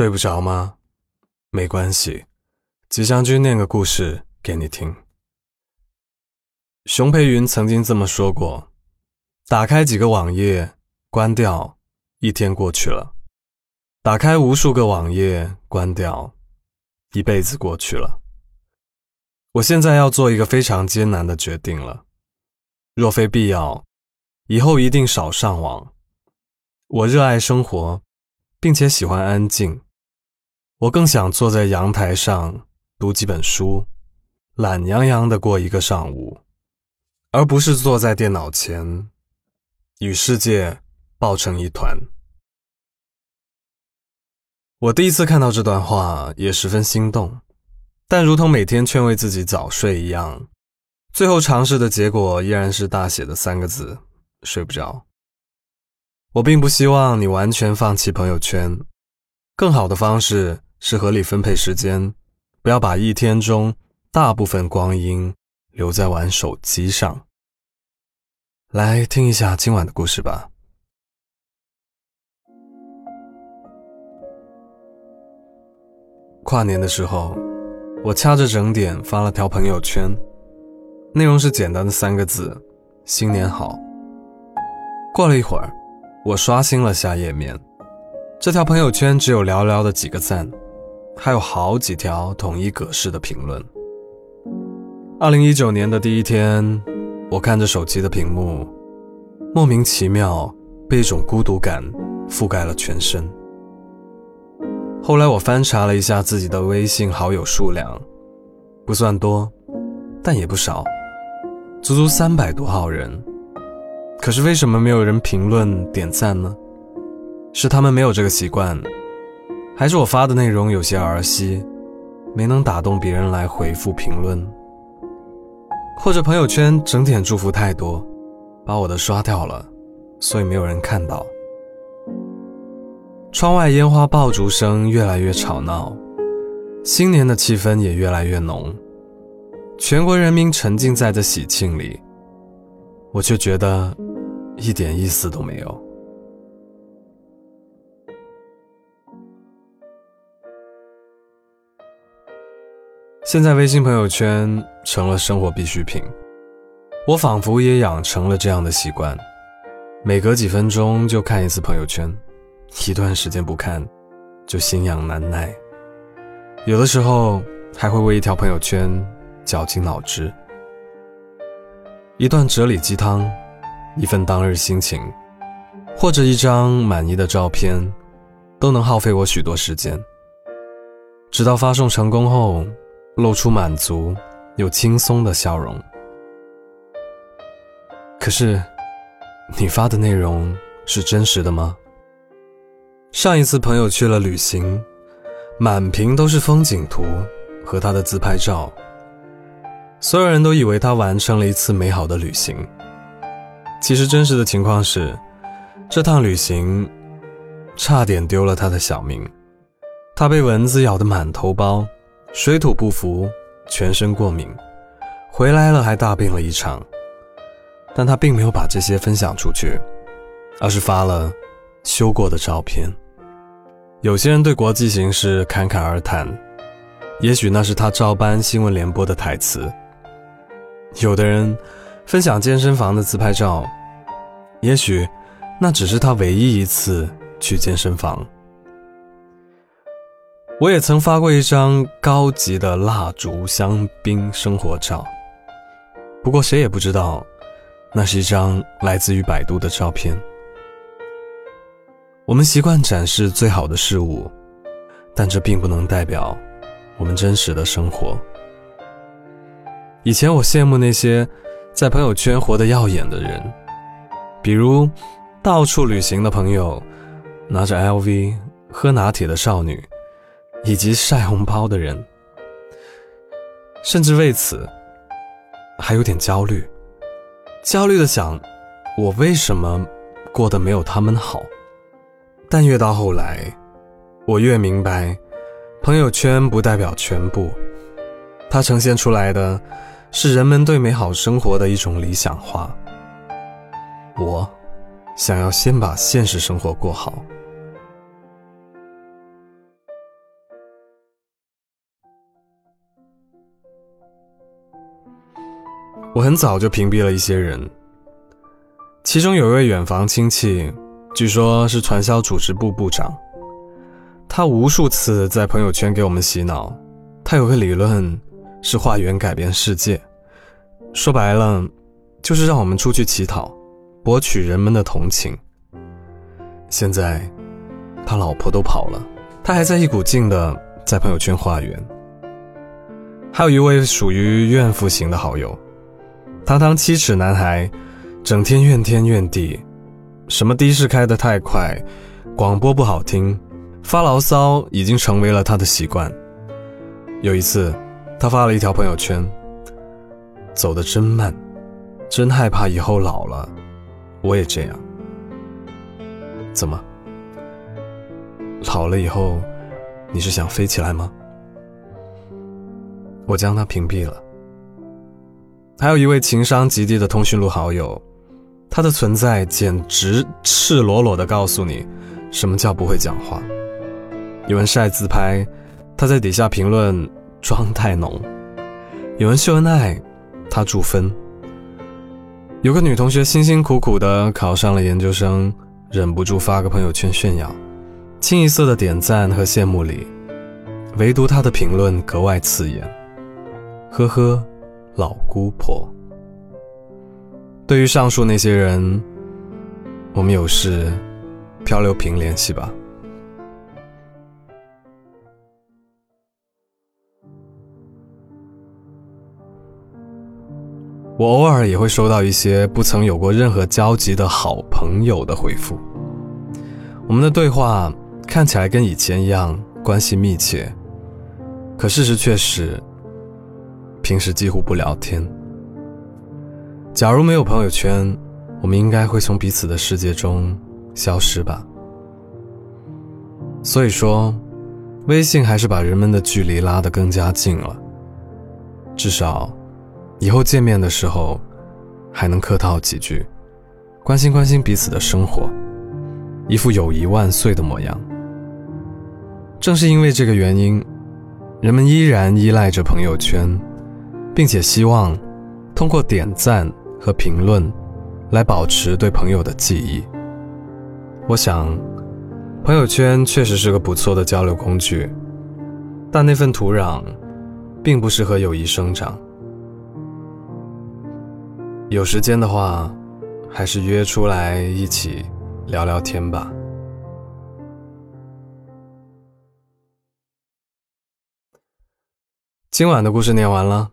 睡不着吗？没关系，吉祥君念个故事给你听。熊培云曾经这么说过：打开几个网页，关掉，一天过去了；打开无数个网页，关掉，一辈子过去了。我现在要做一个非常艰难的决定了，若非必要，以后一定少上网。我热爱生活。并且喜欢安静，我更想坐在阳台上读几本书，懒洋洋的过一个上午，而不是坐在电脑前与世界抱成一团。我第一次看到这段话也十分心动，但如同每天劝慰自己早睡一样，最后尝试的结果依然是大写的三个字：睡不着。我并不希望你完全放弃朋友圈，更好的方式是合理分配时间，不要把一天中大部分光阴留在玩手机上。来听一下今晚的故事吧。跨年的时候，我掐着整点发了条朋友圈，内容是简单的三个字：新年好。过了一会儿。我刷新了下页面，这条朋友圈只有寥寥的几个赞，还有好几条统一格式的评论。二零一九年的第一天，我看着手机的屏幕，莫名其妙被一种孤独感覆盖了全身。后来我翻查了一下自己的微信好友数量，不算多，但也不少，足足三百多号人。可是为什么没有人评论点赞呢？是他们没有这个习惯，还是我发的内容有些儿戏，没能打动别人来回复评论？或者朋友圈整点祝福太多，把我的刷掉了，所以没有人看到。窗外烟花爆竹声越来越吵闹，新年的气氛也越来越浓，全国人民沉浸在这喜庆里，我却觉得。一点意思都没有。现在微信朋友圈成了生活必需品，我仿佛也养成了这样的习惯，每隔几分钟就看一次朋友圈，一段时间不看，就心痒难耐。有的时候还会为一条朋友圈绞尽脑汁，一段哲理鸡汤。一份当日心情，或者一张满意的照片，都能耗费我许多时间。直到发送成功后，露出满足又轻松的笑容。可是，你发的内容是真实的吗？上一次朋友去了旅行，满屏都是风景图和他的自拍照，所有人都以为他完成了一次美好的旅行。其实真实的情况是，这趟旅行差点丢了他的小命。他被蚊子咬得满头包，水土不服，全身过敏，回来了还大病了一场。但他并没有把这些分享出去，而是发了修过的照片。有些人对国际形势侃侃而谈，也许那是他照搬新闻联播的台词。有的人。分享健身房的自拍照，也许那只是他唯一一次去健身房。我也曾发过一张高级的蜡烛香槟生活照，不过谁也不知道，那是一张来自于百度的照片。我们习惯展示最好的事物，但这并不能代表我们真实的生活。以前我羡慕那些。在朋友圈活得耀眼的人，比如到处旅行的朋友，拿着 LV 喝拿铁的少女，以及晒红包的人，甚至为此还有点焦虑，焦虑的想，我为什么过得没有他们好？但越到后来，我越明白，朋友圈不代表全部，它呈现出来的。是人们对美好生活的一种理想化。我想要先把现实生活过好。我很早就屏蔽了一些人，其中有一位远房亲戚，据说是传销组织部部长。他无数次在朋友圈给我们洗脑，他有个理论是化缘改变世界，说白了，就是让我们出去乞讨，博取人们的同情。现在，他老婆都跑了，他还在一股劲的在朋友圈化缘。还有一位属于怨妇型的好友。堂堂七尺男孩，整天怨天怨地，什么的士开得太快，广播不好听，发牢骚已经成为了他的习惯。有一次，他发了一条朋友圈：“走得真慢，真害怕以后老了，我也这样。”怎么？老了以后，你是想飞起来吗？我将他屏蔽了。还有一位情商极低的通讯录好友，他的存在简直赤裸裸地告诉你，什么叫不会讲话。有人晒自拍，他在底下评论妆太浓；有人秀恩爱，他助分。有个女同学辛辛苦苦地考上了研究生，忍不住发个朋友圈炫耀，清一色的点赞和羡慕里，唯独他的评论格外刺眼。呵呵。老姑婆。对于上述那些人，我们有事漂流瓶联系吧。我偶尔也会收到一些不曾有过任何交集的好朋友的回复。我们的对话看起来跟以前一样关系密切，可事实却是。平时几乎不聊天。假如没有朋友圈，我们应该会从彼此的世界中消失吧。所以说，微信还是把人们的距离拉得更加近了。至少，以后见面的时候，还能客套几句，关心关心彼此的生活，一副友谊万岁的模样。正是因为这个原因，人们依然依赖着朋友圈。并且希望通过点赞和评论来保持对朋友的记忆。我想，朋友圈确实是个不错的交流工具，但那份土壤并不适合友谊生长。有时间的话，还是约出来一起聊聊天吧。今晚的故事念完了。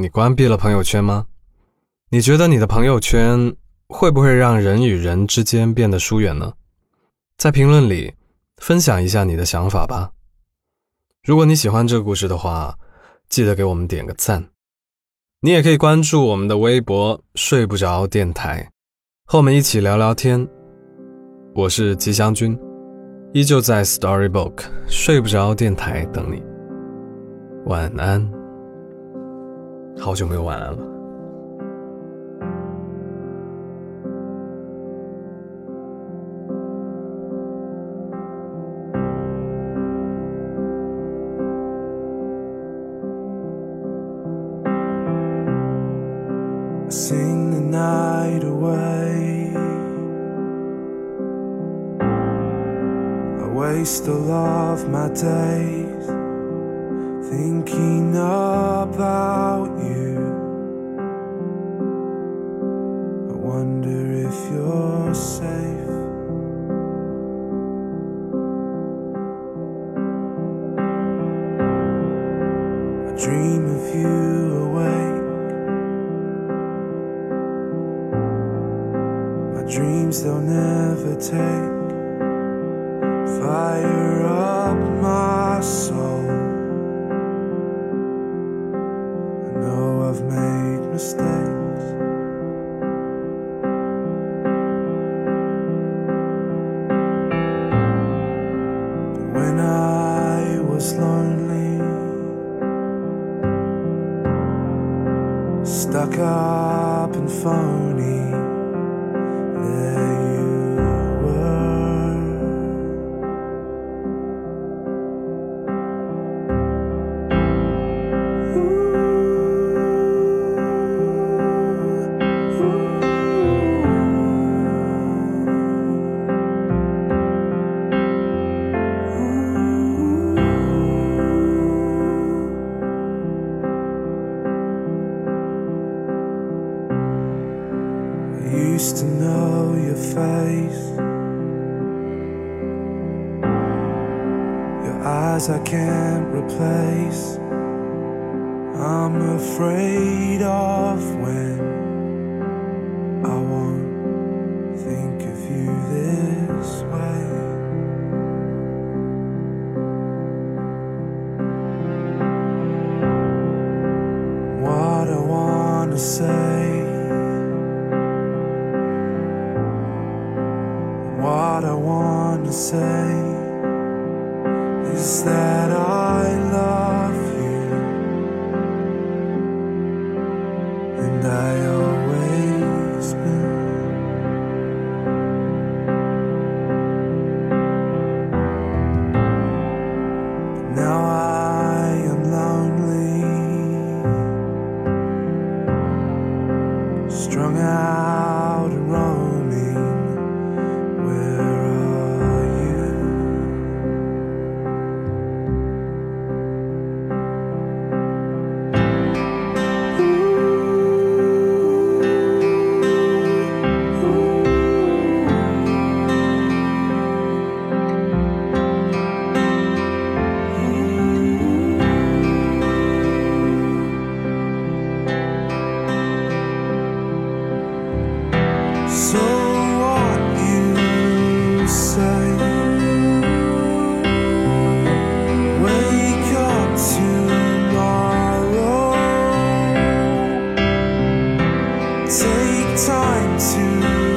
你关闭了朋友圈吗？你觉得你的朋友圈会不会让人与人之间变得疏远呢？在评论里分享一下你的想法吧。如果你喜欢这个故事的话，记得给我们点个赞。你也可以关注我们的微博“睡不着电台”，和我们一起聊聊天。我是吉祥君，依旧在 Storybook 睡不着电台等你。晚安。好久没有晚安了。Sing the night away. I waste all of my days thinking about you. I wonder if you're safe. I dream of you awake. My dreams they'll never take fire Phony, that you were. Ooh. Eyes I can't replace. I'm afraid of when I won't think of you this way. What I wanna say. What I wanna say time to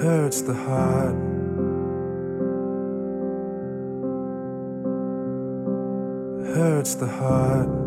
hurts the heart. Hurts the heart.